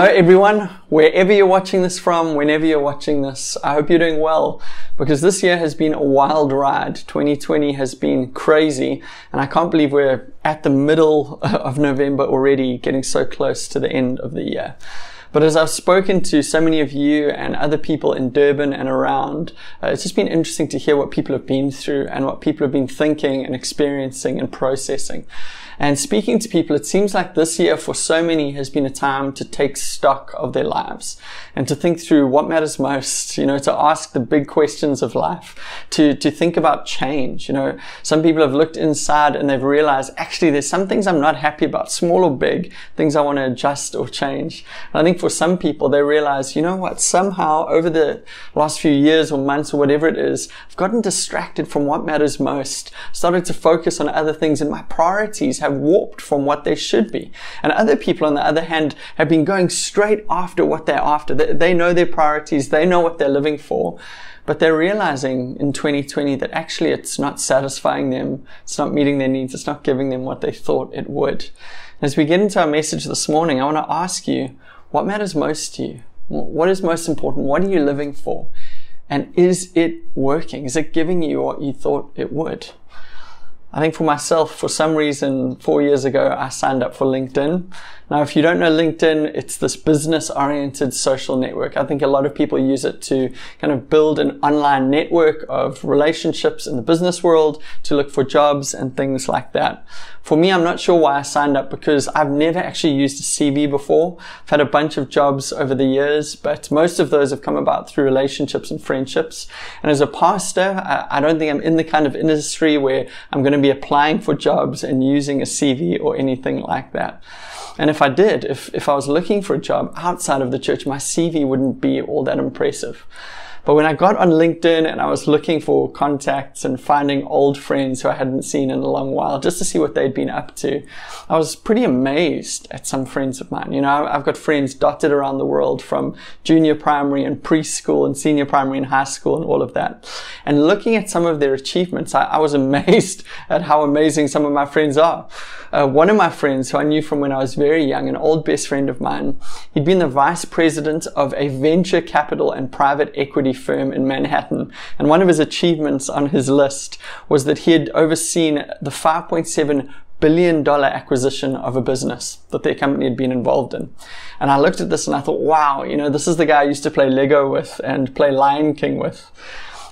Hello, everyone. Wherever you're watching this from, whenever you're watching this, I hope you're doing well because this year has been a wild ride. 2020 has been crazy, and I can't believe we're at the middle of November already, getting so close to the end of the year. But as I've spoken to so many of you and other people in Durban and around, uh, it's just been interesting to hear what people have been through and what people have been thinking and experiencing and processing. And speaking to people, it seems like this year for so many has been a time to take stock of their lives and to think through what matters most, you know, to ask the big questions of life, to, to think about change. You know, some people have looked inside and they've realized actually there's some things I'm not happy about, small or big, things I want to adjust or change. And I think for some people, they realize, you know what, somehow over the last few years or months or whatever it is, I've gotten distracted from what matters most, started to focus on other things and my priorities have have warped from what they should be. And other people, on the other hand, have been going straight after what they're after. They, they know their priorities. They know what they're living for. But they're realizing in 2020 that actually it's not satisfying them. It's not meeting their needs. It's not giving them what they thought it would. As we get into our message this morning, I want to ask you, what matters most to you? What is most important? What are you living for? And is it working? Is it giving you what you thought it would? I think for myself, for some reason, four years ago, I signed up for LinkedIn. Now, if you don't know LinkedIn, it's this business oriented social network. I think a lot of people use it to kind of build an online network of relationships in the business world to look for jobs and things like that. For me, I'm not sure why I signed up because I've never actually used a CV before. I've had a bunch of jobs over the years, but most of those have come about through relationships and friendships. And as a pastor, I don't think I'm in the kind of industry where I'm going to be applying for jobs and using a CV or anything like that. And if I did, if, if I was looking for a job outside of the church, my CV wouldn't be all that impressive. But when I got on LinkedIn and I was looking for contacts and finding old friends who I hadn't seen in a long while just to see what they'd been up to, I was pretty amazed at some friends of mine. You know, I've got friends dotted around the world from junior primary and preschool and senior primary and high school and all of that. And looking at some of their achievements, I, I was amazed at how amazing some of my friends are. Uh, one of my friends who I knew from when I was very young, an old best friend of mine, he'd been the vice president of a venture capital and private equity firm in Manhattan. And one of his achievements on his list was that he had overseen the 5.7 billion dollar acquisition of a business that their company had been involved in. And I looked at this and I thought, wow, you know, this is the guy I used to play Lego with and play Lion King with.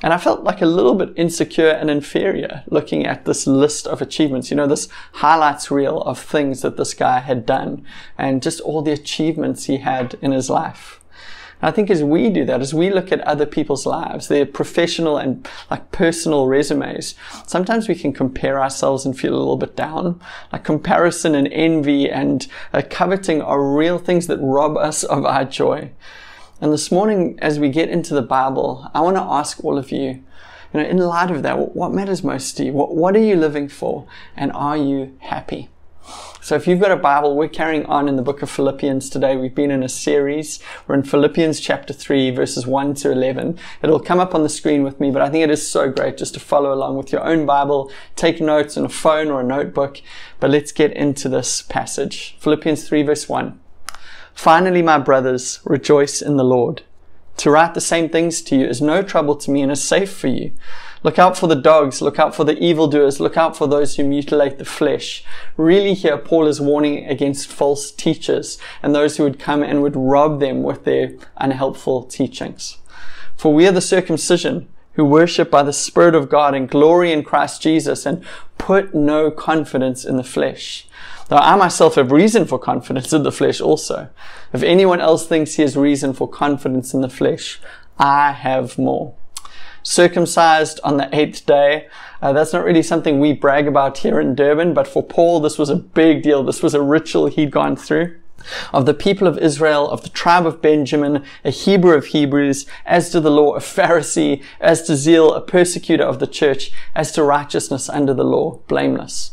And I felt like a little bit insecure and inferior looking at this list of achievements, you know, this highlights reel of things that this guy had done and just all the achievements he had in his life. I think as we do that, as we look at other people's lives, their professional and like personal resumes, sometimes we can compare ourselves and feel a little bit down. Like comparison and envy and uh, coveting are real things that rob us of our joy. And this morning, as we get into the Bible, I want to ask all of you, you know, in light of that, what matters most to you? What, what are you living for? And are you happy? So if you've got a Bible, we're carrying on in the book of Philippians today. We've been in a series. We're in Philippians chapter 3, verses 1 to 11. It'll come up on the screen with me, but I think it is so great just to follow along with your own Bible, take notes on a phone or a notebook. But let's get into this passage. Philippians 3, verse 1. Finally, my brothers, rejoice in the Lord. To write the same things to you is no trouble to me and is safe for you. Look out for the dogs, look out for the evildoers, look out for those who mutilate the flesh. Really here, Paul is warning against false teachers and those who would come and would rob them with their unhelpful teachings. For we are the circumcision who worship by the Spirit of God and glory in Christ Jesus and put no confidence in the flesh Though I myself have reason for confidence in the flesh also. If anyone else thinks he has reason for confidence in the flesh, I have more. Circumcised on the eighth day. Uh, that's not really something we brag about here in Durban, but for Paul, this was a big deal. This was a ritual he'd gone through of the people of Israel, of the tribe of Benjamin, a Hebrew of Hebrews, as to the law, a Pharisee, as to zeal, a persecutor of the church, as to righteousness under the law, blameless.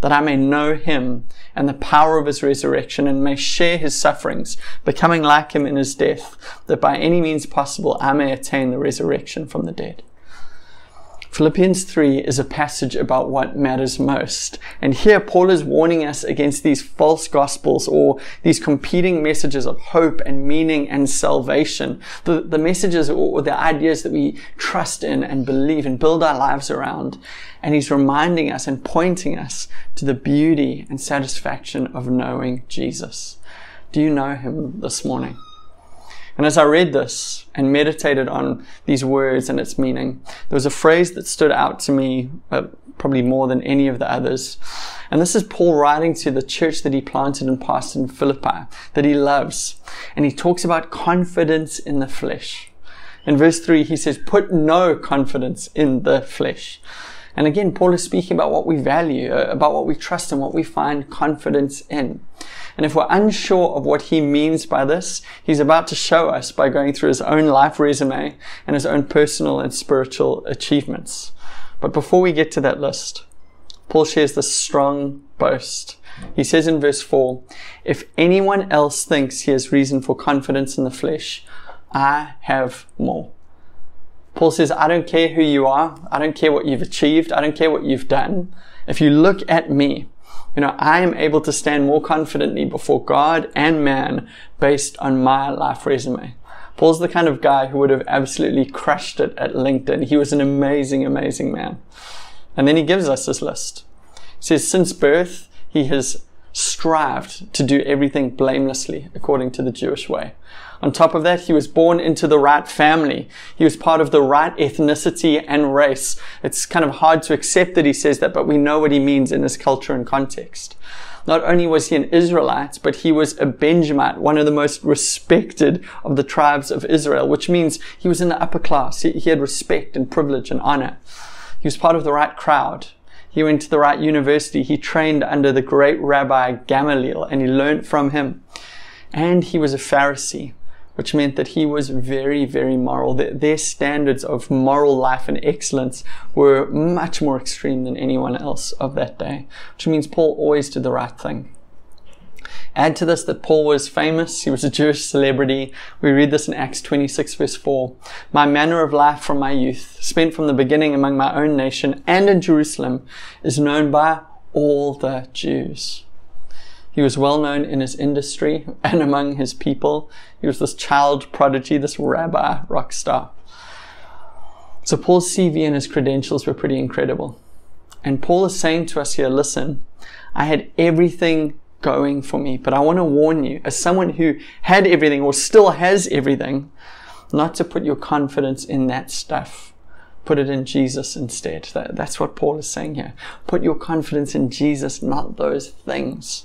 that I may know him and the power of his resurrection and may share his sufferings, becoming like him in his death, that by any means possible I may attain the resurrection from the dead. Philippians 3 is a passage about what matters most. And here Paul is warning us against these false gospels or these competing messages of hope and meaning and salvation. The, the messages or the ideas that we trust in and believe and build our lives around. And he's reminding us and pointing us to the beauty and satisfaction of knowing Jesus. Do you know him this morning? And as I read this and meditated on these words and its meaning, there was a phrase that stood out to me uh, probably more than any of the others. And this is Paul writing to the church that he planted and pastored in Philippi, that he loves. And he talks about confidence in the flesh. In verse 3, he says, Put no confidence in the flesh. And again, Paul is speaking about what we value, uh, about what we trust and what we find confidence in. And if we're unsure of what he means by this, he's about to show us by going through his own life resume and his own personal and spiritual achievements. But before we get to that list, Paul shares this strong boast. He says in verse 4 If anyone else thinks he has reason for confidence in the flesh, I have more. Paul says, I don't care who you are. I don't care what you've achieved. I don't care what you've done. If you look at me, you know, I am able to stand more confidently before God and man based on my life resume. Paul's the kind of guy who would have absolutely crushed it at LinkedIn. He was an amazing, amazing man. And then he gives us this list. He says, since birth, he has strived to do everything blamelessly according to the Jewish way. On top of that, he was born into the right family. He was part of the right ethnicity and race. It's kind of hard to accept that he says that, but we know what he means in his culture and context. Not only was he an Israelite, but he was a Benjamite, one of the most respected of the tribes of Israel, which means he was in the upper class. He, he had respect and privilege and honor. He was part of the right crowd. He went to the right university. He trained under the great Rabbi Gamaliel and he learned from him. And he was a Pharisee, which meant that he was very, very moral. Their, standards of moral life and excellence were much more extreme than anyone else of that day, which means Paul always did the right thing. Add to this that Paul was famous. He was a Jewish celebrity. We read this in Acts 26 verse 4. My manner of life from my youth, spent from the beginning among my own nation and in Jerusalem, is known by all the Jews. He was well known in his industry and among his people. He was this child prodigy, this rabbi rock star. So Paul's CV and his credentials were pretty incredible. And Paul is saying to us here, listen, I had everything going for me, but I want to warn you, as someone who had everything or still has everything, not to put your confidence in that stuff. Put it in Jesus instead. That, that's what Paul is saying here. Put your confidence in Jesus, not those things.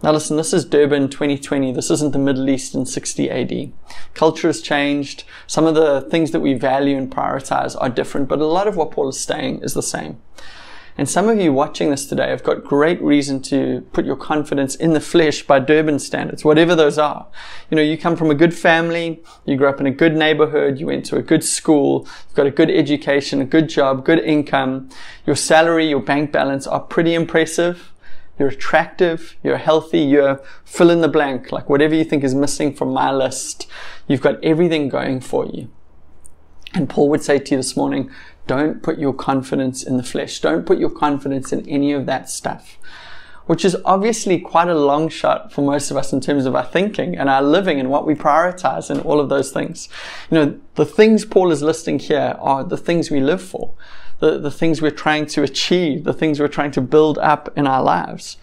Now listen, this is Durban 2020. This isn't the Middle East in 60 AD. Culture has changed. Some of the things that we value and prioritize are different, but a lot of what Paul is saying is the same. And some of you watching this today have got great reason to put your confidence in the flesh by Durban standards, whatever those are. You know, you come from a good family, you grew up in a good neighborhood, you went to a good school, you've got a good education, a good job, good income, your salary, your bank balance are pretty impressive you're attractive, you're healthy, you're fill in the blank, like whatever you think is missing from my list, you've got everything going for you. And Paul would say to you this morning, don't put your confidence in the flesh. Don't put your confidence in any of that stuff. Which is obviously quite a long shot for most of us in terms of our thinking and our living and what we prioritize and all of those things. You know, the things Paul is listing here are the things we live for the, the things we're trying to achieve, the things we're trying to build up in our lives.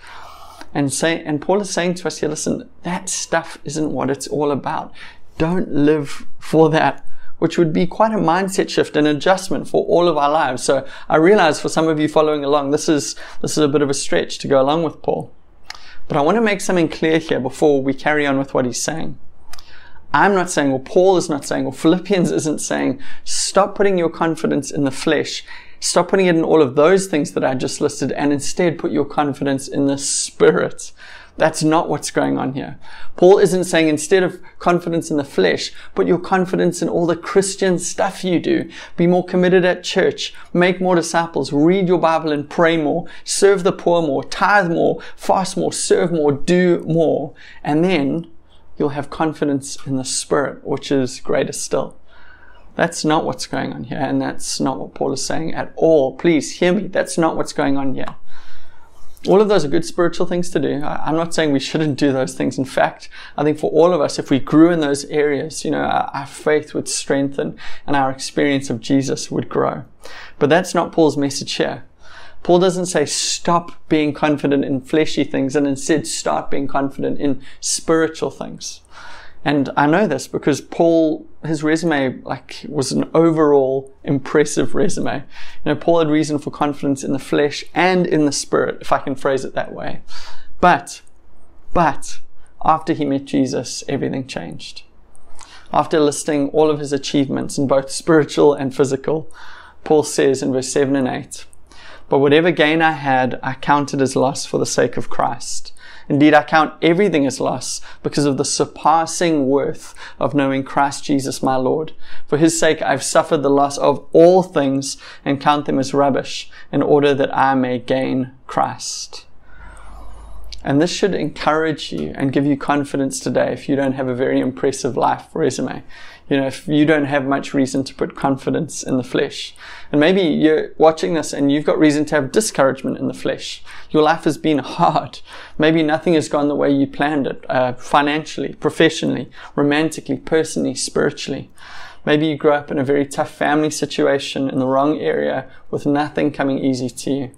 And say, and Paul is saying to us here, listen, that stuff isn't what it's all about. Don't live for that, which would be quite a mindset shift and adjustment for all of our lives. So I realize for some of you following along, this is, this is a bit of a stretch to go along with Paul. But I want to make something clear here before we carry on with what he's saying. I'm not saying, or Paul is not saying, or Philippians isn't saying, stop putting your confidence in the flesh. Stop putting it in all of those things that I just listed and instead put your confidence in the spirit. That's not what's going on here. Paul isn't saying instead of confidence in the flesh, put your confidence in all the Christian stuff you do. Be more committed at church, make more disciples, read your Bible and pray more, serve the poor more, tithe more, fast more, serve more, do more. And then you'll have confidence in the Spirit, which is greater still. That's not what's going on here, and that's not what Paul is saying at all. Please hear me. That's not what's going on here all of those are good spiritual things to do. I, am not saying we shouldn't do those things. In fact, I think for all of us, if we grew in those areas, you know, our, our faith would strengthen and our experience of Jesus would grow. But that's not Paul's message here. Paul doesn't say stop being confident in fleshy things and instead start being confident in spiritual things. And I know this because Paul, his resume, like, was an overall impressive resume. You know, Paul had reason for confidence in the flesh and in the spirit, if I can phrase it that way. But, but, after he met Jesus, everything changed. After listing all of his achievements in both spiritual and physical, Paul says in verse 7 and 8, But whatever gain I had, I counted as loss for the sake of Christ. Indeed, I count everything as loss because of the surpassing worth of knowing Christ Jesus my Lord. For his sake, I've suffered the loss of all things and count them as rubbish in order that I may gain Christ. And this should encourage you and give you confidence today if you don't have a very impressive life resume you know, if you don't have much reason to put confidence in the flesh. And maybe you're watching this and you've got reason to have discouragement in the flesh. Your life has been hard. Maybe nothing has gone the way you planned it, uh, financially, professionally, romantically, personally, spiritually. Maybe you grew up in a very tough family situation in the wrong area with nothing coming easy to you.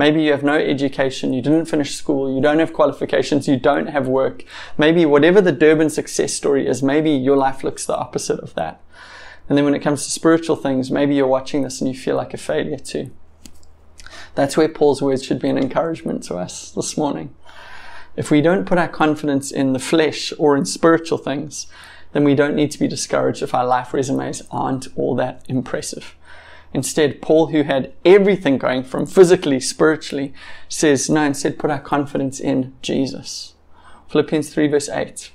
Maybe you have no education, you didn't finish school, you don't have qualifications, you don't have work. Maybe whatever the Durban success story is, maybe your life looks the opposite of that. And then when it comes to spiritual things, maybe you're watching this and you feel like a failure too. That's where Paul's words should be an encouragement to us this morning. If we don't put our confidence in the flesh or in spiritual things, then we don't need to be discouraged if our life resumes aren't all that impressive. Instead, Paul, who had everything going from physically, spiritually, says, no, instead put our confidence in Jesus. Philippians 3 verse 8.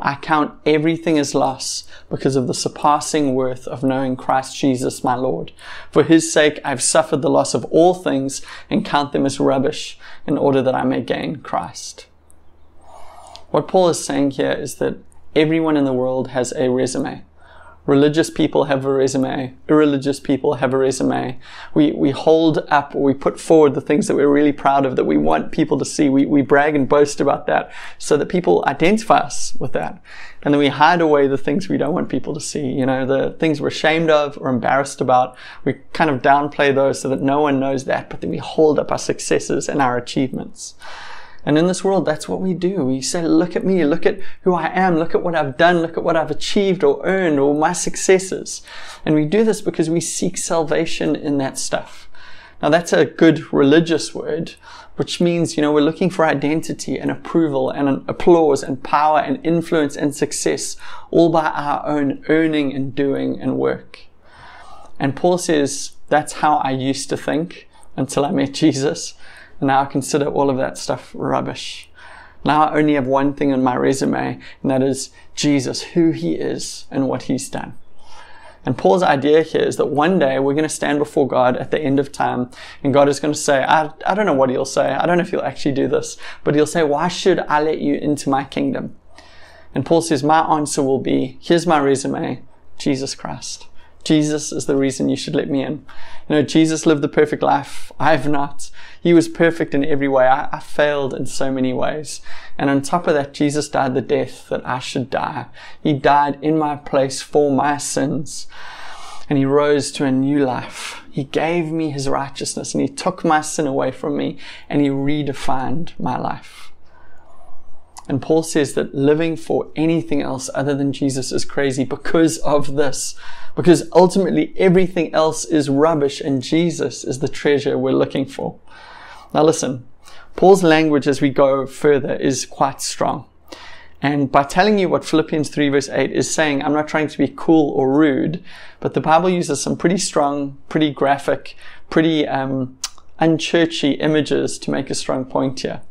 I count everything as loss because of the surpassing worth of knowing Christ Jesus my Lord. For his sake I've suffered the loss of all things and count them as rubbish in order that I may gain Christ. What Paul is saying here is that everyone in the world has a resume religious people have a resume, irreligious people have a resume. We, we hold up or we put forward the things that we're really proud of that we want people to see. We, we brag and boast about that so that people identify us with that. And then we hide away the things we don't want people to see. You know, the things we're ashamed of or embarrassed about. We kind of downplay those so that no one knows that, but then we hold up our successes and our achievements. And in this world, that's what we do. We say, look at me, look at who I am, look at what I've done, look at what I've achieved or earned or my successes. And we do this because we seek salvation in that stuff. Now that's a good religious word, which means, you know, we're looking for identity and approval and applause and power and influence and success all by our own earning and doing and work. And Paul says, that's how I used to think until I met Jesus. And now I consider all of that stuff rubbish. Now I only have one thing on my resume, and that is Jesus, who he is and what he's done. And Paul's idea here is that one day we're going to stand before God at the end of time, and God is going to say, I, I don't know what he'll say. I don't know if he'll actually do this, but he'll say, Why should I let you into my kingdom? And Paul says, My answer will be, Here's my resume, Jesus Christ. Jesus is the reason you should let me in. You know, Jesus lived the perfect life. I have not. He was perfect in every way. I, I, failed in so many ways. And on top of that, Jesus died the death that I should die. He died in my place for my sins. And he rose to a new life. He gave me his righteousness and he took my sin away from me and he redefined my life. And Paul says that living for anything else other than Jesus is crazy because of this. Because ultimately everything else is rubbish and Jesus is the treasure we're looking for. Now listen, Paul's language as we go further is quite strong. And by telling you what Philippians 3 verse 8 is saying, I'm not trying to be cool or rude, but the Bible uses some pretty strong, pretty graphic, pretty um, unchurchy images to make a strong point here.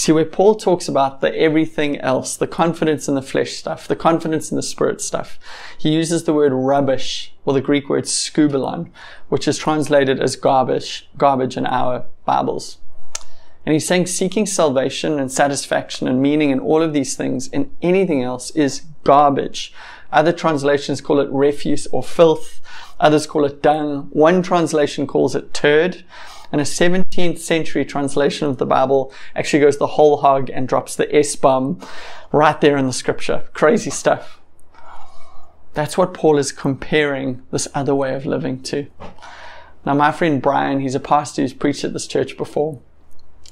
You see, where Paul talks about the everything else, the confidence in the flesh stuff, the confidence in the spirit stuff, he uses the word rubbish, or the Greek word skubalon, which is translated as garbage, garbage in our Bibles. And he's saying seeking salvation and satisfaction and meaning in all of these things and anything else is garbage. Other translations call it refuse or filth. Others call it dung. One translation calls it turd. And a 17th century translation of the Bible actually goes the whole hog and drops the S bomb right there in the scripture. Crazy stuff. That's what Paul is comparing this other way of living to. Now, my friend Brian, he's a pastor who's preached at this church before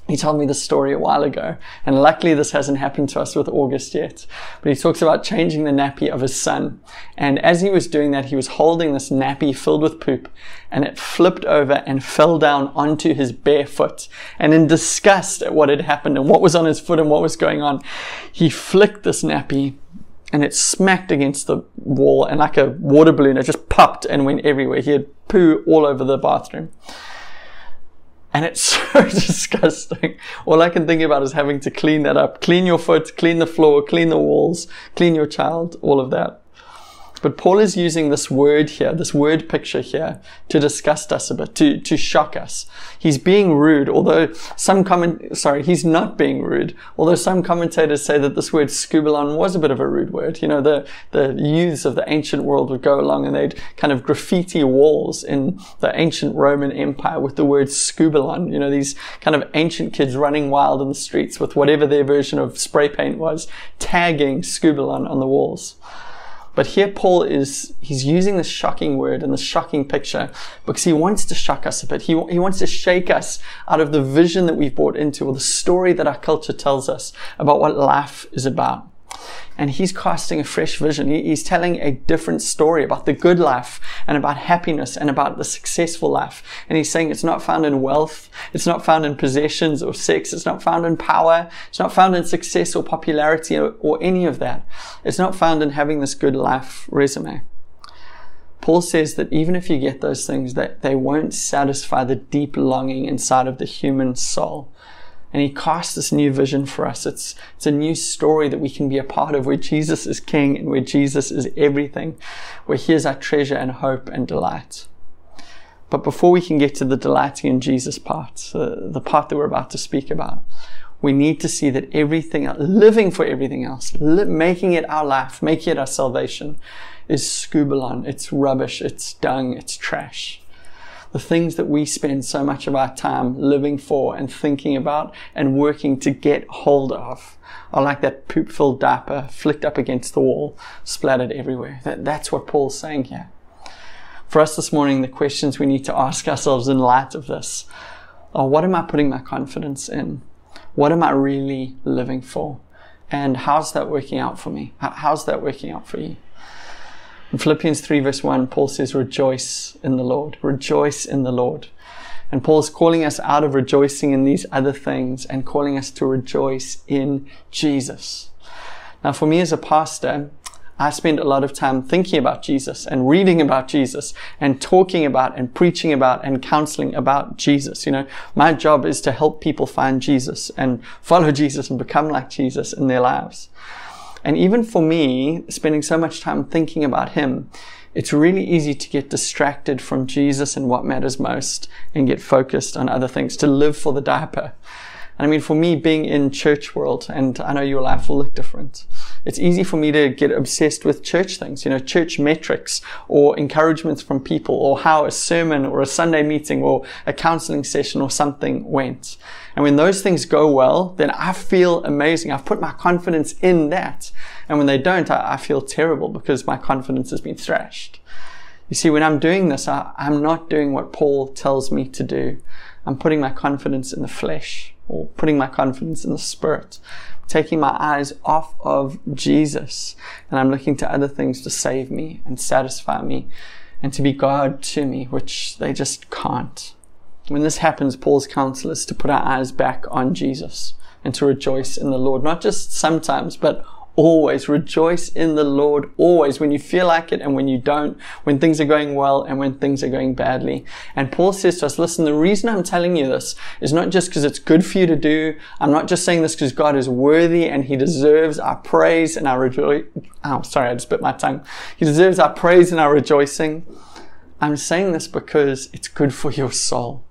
he told me this story a while ago, and luckily this hasn't happened to us with August yet. But he talks about changing the nappy of his son. And as he was doing that, he was holding this nappy filled with poop, and it flipped over and fell down onto his bare foot. And in disgust at what had happened and what was on his foot and what was going on, he flicked this nappy and it smacked against the wall, and like a water balloon, it just popped and went everywhere. He had poo all over the bathroom. And it's so disgusting. All I can think about is having to clean that up. Clean your foot, clean the floor, clean the walls, clean your child, all of that. But Paul is using this word here, this word picture here, to disgust us a bit, to, to shock us. He's being rude, although some comment, sorry, he's not being rude, although some commentators say that this word skubalon was a bit of a rude word. You know, the, the youths of the ancient world would go along and they'd kind of graffiti walls in the ancient Roman Empire with the word skubalon. You know, these kind of ancient kids running wild in the streets with whatever their version of spray paint was, tagging skubalon on the walls. But here Paul is, he's using this shocking word and this shocking picture because he wants to shock us a bit. He, he wants to shake us out of the vision that we've bought into or the story that our culture tells us about what life is about and he's casting a fresh vision. He's telling a different story about the good life and about happiness and about the successful life. And he's saying it's not found in wealth, it's not found in possessions or sex, it's not found in power, it's not found in success or popularity or, or any of that. It's not found in having this good life resume. Paul says that even if you get those things, that they won't satisfy the deep longing inside of the human soul. And he casts this new vision for us. It's, it's a new story that we can be a part of where Jesus is king and where Jesus is everything, where he is our treasure and hope and delight. But before we can get to the delighting in Jesus part, uh, the part that we're about to speak about, we need to see that everything, living for everything else, li- making it our life, making it our salvation, is skubalon. It's rubbish. It's dung. It's trash the things that we spend so much of our time living for and thinking about and working to get hold of are like that poop filled diaper flicked up against the wall, splattered everywhere. That, that's what Paul's saying here. For us this morning, the questions we need to ask ourselves in light of this are what am I putting my confidence in? What am I really living for? And how's that working out for me? How's that working out for you? In Philippians 3 verse 1, Paul says, rejoice in the Lord. Rejoice in the Lord. And Paul's calling us out of rejoicing in these other things and calling us to rejoice in Jesus. Now, for me as a pastor, I spend a lot of time thinking about Jesus and reading about Jesus and talking about and preaching about and counseling about Jesus. You know, my job is to help people find Jesus and follow Jesus and become like Jesus in their lives. And even for me, spending so much time thinking about Him, it's really easy to get distracted from Jesus and what matters most and get focused on other things, to live for the diaper. And I mean, for me, being in church world, and I know your life will look different, it's easy for me to get obsessed with church things, you know, church metrics or encouragements from people or how a sermon or a Sunday meeting or a counseling session or something went. And when those things go well, then I feel amazing. I've put my confidence in that. And when they don't, I, I feel terrible because my confidence has been thrashed. You see, when I'm doing this, I, I'm not doing what Paul tells me to do. I'm putting my confidence in the flesh or putting my confidence in the spirit, taking my eyes off of Jesus and I'm looking to other things to save me and satisfy me and to be God to me, which they just can't. When this happens, Paul's counsel is to put our eyes back on Jesus and to rejoice in the Lord, not just sometimes, but always. Rejoice in the Lord always when you feel like it and when you don't, when things are going well and when things are going badly. And Paul says to us, listen, the reason I'm telling you this is not just because it's good for you to do. I'm not just saying this because God is worthy and he deserves our praise and our rejoice. Oh, sorry, I just bit my tongue. He deserves our praise and our rejoicing. I'm saying this because it's good for your soul.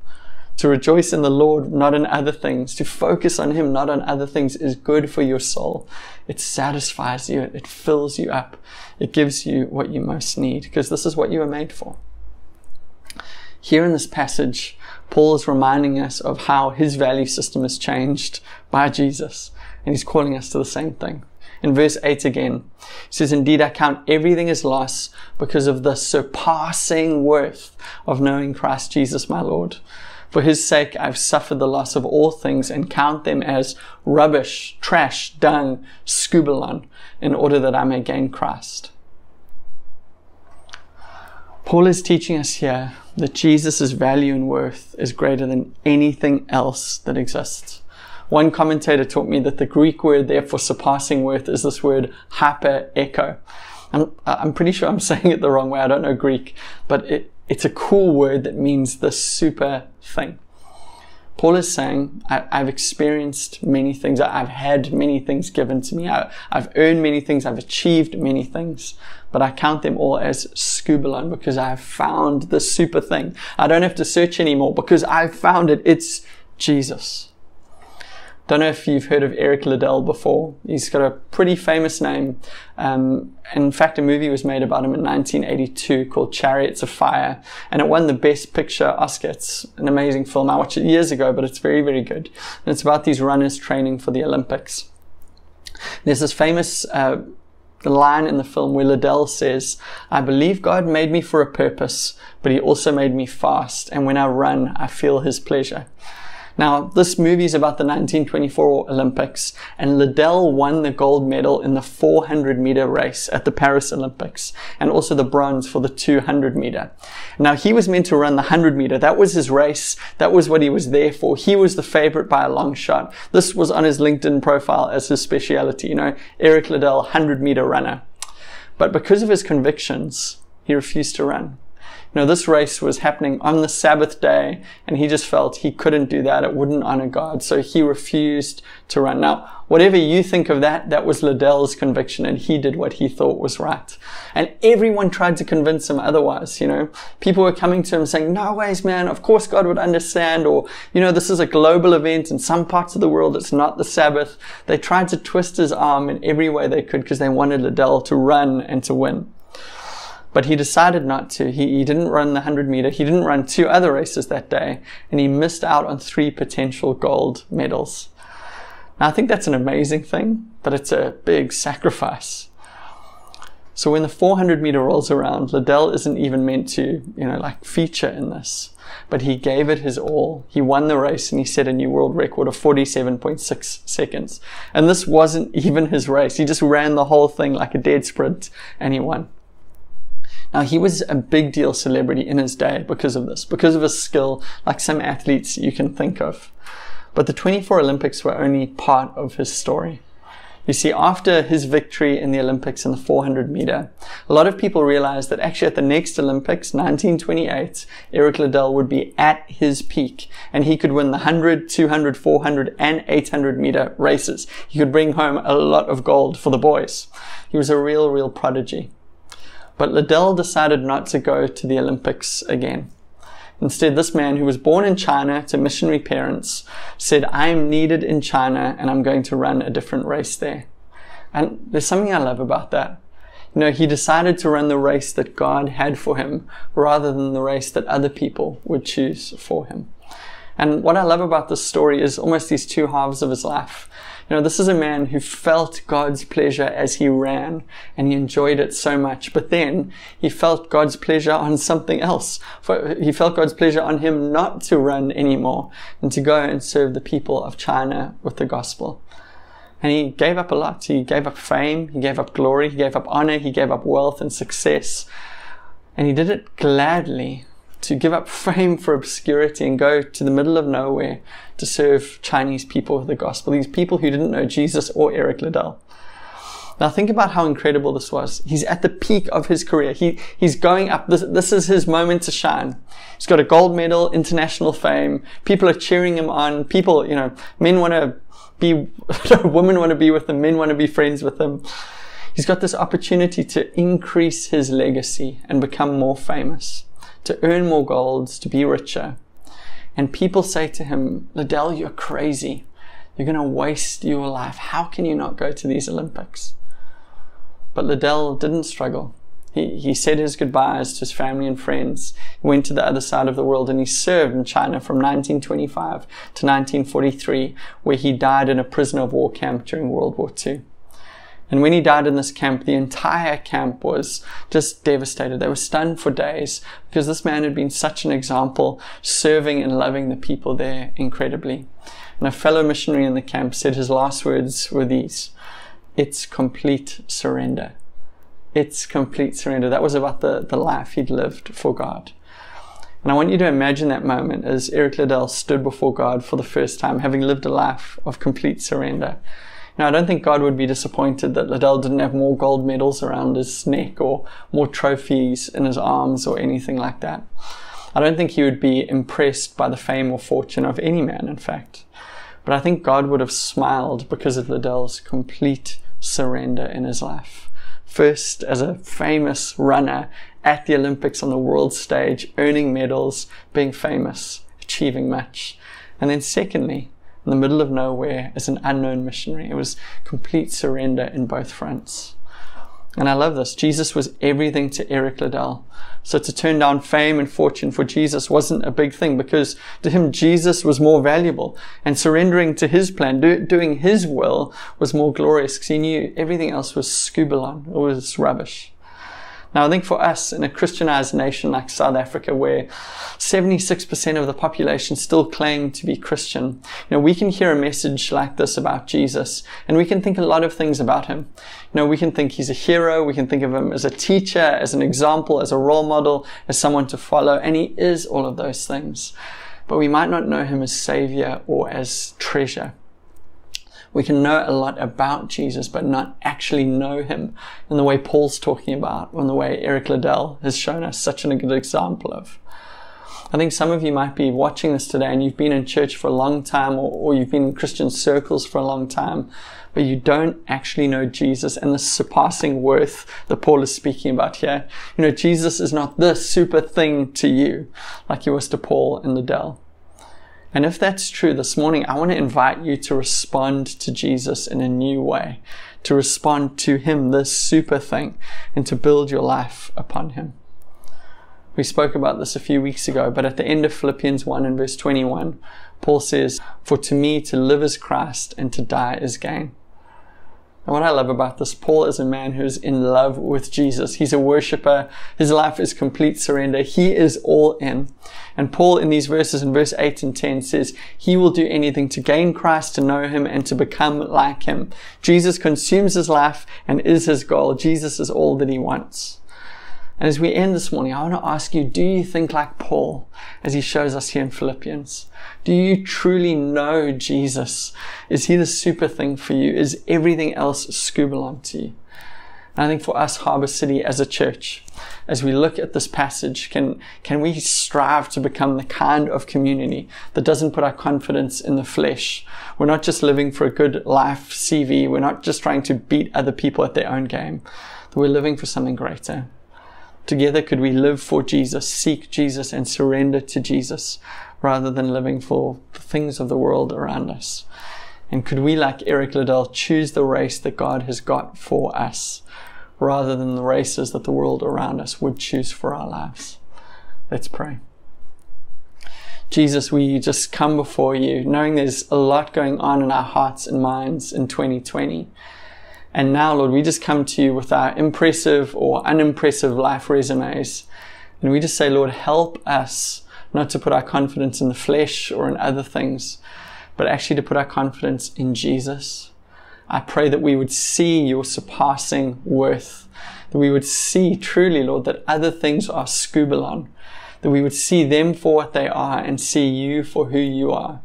To rejoice in the Lord, not in other things. To focus on Him, not on other things, is good for your soul. It satisfies you. It fills you up. It gives you what you most need, because this is what you were made for. Here in this passage, Paul is reminding us of how his value system has changed by Jesus, and he's calling us to the same thing. In verse 8 again, he says, Indeed, I count everything as loss because of the surpassing worth of knowing Christ Jesus my Lord for his sake, I've suffered the loss of all things and count them as rubbish, trash, dung, skubalon, in order that I may gain Christ. Paul is teaching us here that Jesus' value and worth is greater than anything else that exists. One commentator taught me that the Greek word there for surpassing worth is this word hyper echo. I'm, I'm pretty sure I'm saying it the wrong way. I don't know Greek, but it, it's a cool word that means the super thing. Paul is saying, I, have experienced many things. I've had many things given to me. I, have earned many things. I've achieved many things. But I count them all as skubalon because I have found the super thing. I don't have to search anymore because I've found it. It's Jesus. Don't know if you've heard of Eric Liddell before. He's got a pretty famous name. Um, in fact, a movie was made about him in 1982 called Chariots of Fire, and it won the Best Picture Oscar. It's an amazing film. I watched it years ago, but it's very, very good. And it's about these runners training for the Olympics. There's this famous uh, line in the film where Liddell says, I believe God made me for a purpose, but he also made me fast, and when I run, I feel his pleasure. Now, this movie is about the 1924 Olympics, and Liddell won the gold medal in the 400 meter race at the Paris Olympics, and also the bronze for the 200 meter. Now, he was meant to run the 100 meter. That was his race. That was what he was there for. He was the favorite by a long shot. This was on his LinkedIn profile as his speciality, you know, Eric Liddell, 100 meter runner. But because of his convictions, he refused to run. You know, this race was happening on the Sabbath day, and he just felt he couldn't do that. It wouldn't honor God. So he refused to run. Now, whatever you think of that, that was Liddell's conviction, and he did what he thought was right. And everyone tried to convince him otherwise, you know. People were coming to him saying, no ways, man, of course God would understand, or, you know, this is a global event. In some parts of the world, it's not the Sabbath. They tried to twist his arm in every way they could because they wanted Liddell to run and to win. But he decided not to. He, he didn't run the 100 meter. He didn't run two other races that day. And he missed out on three potential gold medals. Now, I think that's an amazing thing, but it's a big sacrifice. So when the 400 meter rolls around, Liddell isn't even meant to, you know, like feature in this. But he gave it his all. He won the race and he set a new world record of 47.6 seconds. And this wasn't even his race. He just ran the whole thing like a dead sprint and he won. Now, he was a big deal celebrity in his day because of this, because of his skill, like some athletes you can think of. But the 24 Olympics were only part of his story. You see, after his victory in the Olympics in the 400 meter, a lot of people realized that actually at the next Olympics, 1928, Eric Liddell would be at his peak and he could win the 100, 200, 400 and 800 meter races. He could bring home a lot of gold for the boys. He was a real, real prodigy. But Liddell decided not to go to the Olympics again. Instead, this man who was born in China to missionary parents said, I am needed in China and I'm going to run a different race there. And there's something I love about that. You know, he decided to run the race that God had for him rather than the race that other people would choose for him. And what I love about this story is almost these two halves of his life. You know, this is a man who felt God's pleasure as he ran and he enjoyed it so much. But then he felt God's pleasure on something else. For He felt God's pleasure on him not to run anymore and to go and serve the people of China with the gospel. And he gave up a lot. He gave up fame. He gave up glory. He gave up honor. He gave up wealth and success. And he did it gladly to give up fame for obscurity and go to the middle of nowhere to serve Chinese people with the gospel, these people who didn't know Jesus or Eric Liddell. Now think about how incredible this was. He's at the peak of his career. He, he's going up. This, this is his moment to shine. He's got a gold medal, international fame. People are cheering him on. People, you know, men want to be, women want to be with him. Men want to be friends with him. He's got this opportunity to increase his legacy and become more famous, to earn more golds, to be richer. And people say to him, Liddell, you're crazy. You're going to waste your life. How can you not go to these Olympics? But Liddell didn't struggle. He, he said his goodbyes to his family and friends. He went to the other side of the world and he served in China from 1925 to 1943, where he died in a prisoner of war camp during World War II. And when he died in this camp, the entire camp was just devastated. They were stunned for days because this man had been such an example, serving and loving the people there incredibly. And a fellow missionary in the camp said his last words were these it's complete surrender. It's complete surrender. That was about the, the life he'd lived for God. And I want you to imagine that moment as Eric Liddell stood before God for the first time, having lived a life of complete surrender. Now, I don't think God would be disappointed that Liddell didn't have more gold medals around his neck or more trophies in his arms or anything like that. I don't think he would be impressed by the fame or fortune of any man, in fact. But I think God would have smiled because of Liddell's complete surrender in his life. First, as a famous runner at the Olympics on the world stage, earning medals, being famous, achieving much. And then secondly, in the middle of nowhere as an unknown missionary. It was complete surrender in both fronts. And I love this. Jesus was everything to Eric Liddell. So to turn down fame and fortune for Jesus wasn't a big thing because to him, Jesus was more valuable and surrendering to his plan, do, doing his will was more glorious because he knew everything else was skubalon. It was rubbish. Now, I think for us in a Christianized nation like South Africa, where 76% of the population still claim to be Christian, you know, we can hear a message like this about Jesus and we can think a lot of things about him. You know, we can think he's a hero, we can think of him as a teacher, as an example, as a role model, as someone to follow, and he is all of those things. But we might not know him as savior or as treasure. We can know a lot about Jesus, but not actually know him in the way Paul's talking about, or in the way Eric Liddell has shown us such a good example of. I think some of you might be watching this today and you've been in church for a long time or, or, you've been in Christian circles for a long time, but you don't actually know Jesus and the surpassing worth that Paul is speaking about here. You know, Jesus is not the super thing to you like he was to Paul and Liddell. And if that's true this morning, I want to invite you to respond to Jesus in a new way, to respond to Him, this super thing, and to build your life upon Him. We spoke about this a few weeks ago, but at the end of Philippians 1 and verse 21, Paul says, For to me to live is Christ and to die is gain. And what I love about this, Paul is a man who's in love with Jesus. He's a worshiper. His life is complete surrender. He is all in. And Paul in these verses in verse 8 and 10 says, he will do anything to gain Christ, to know him, and to become like him. Jesus consumes his life and is his goal. Jesus is all that he wants. And as we end this morning, I want to ask you, do you think like Paul as he shows us here in Philippians? Do you truly know Jesus? Is he the super thing for you? Is everything else skubalon to you? And I think for us, Harbour City as a church, as we look at this passage, can, can we strive to become the kind of community that doesn't put our confidence in the flesh? We're not just living for a good life CV. We're not just trying to beat other people at their own game. That we're living for something greater. Together, could we live for Jesus, seek Jesus, and surrender to Jesus rather than living for the things of the world around us? And could we, like Eric Liddell, choose the race that God has got for us rather than the races that the world around us would choose for our lives? Let's pray. Jesus, we just come before you knowing there's a lot going on in our hearts and minds in 2020. And now, Lord, we just come to you with our impressive or unimpressive life resumes. And we just say, Lord, help us not to put our confidence in the flesh or in other things, but actually to put our confidence in Jesus. I pray that we would see your surpassing worth, that we would see truly, Lord, that other things are skubalon, that we would see them for what they are and see you for who you are.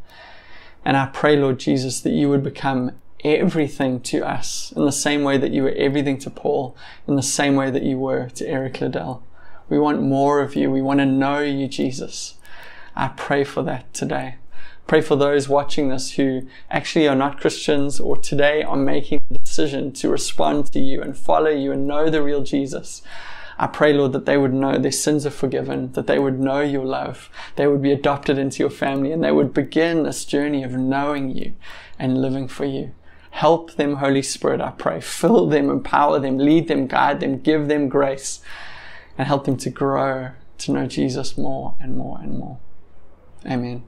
And I pray, Lord Jesus, that you would become everything to us in the same way that you were everything to Paul, in the same way that you were to Eric Liddell. We want more of you. We want to know you, Jesus. I pray for that today. Pray for those watching this who actually are not Christians or today are making the decision to respond to you and follow you and know the real Jesus. I pray, Lord, that they would know their sins are forgiven, that they would know your love, they would be adopted into your family, and they would begin this journey of knowing you and living for you. Help them, Holy Spirit, I pray. Fill them, empower them, lead them, guide them, give them grace, and help them to grow to know Jesus more and more and more. Amen.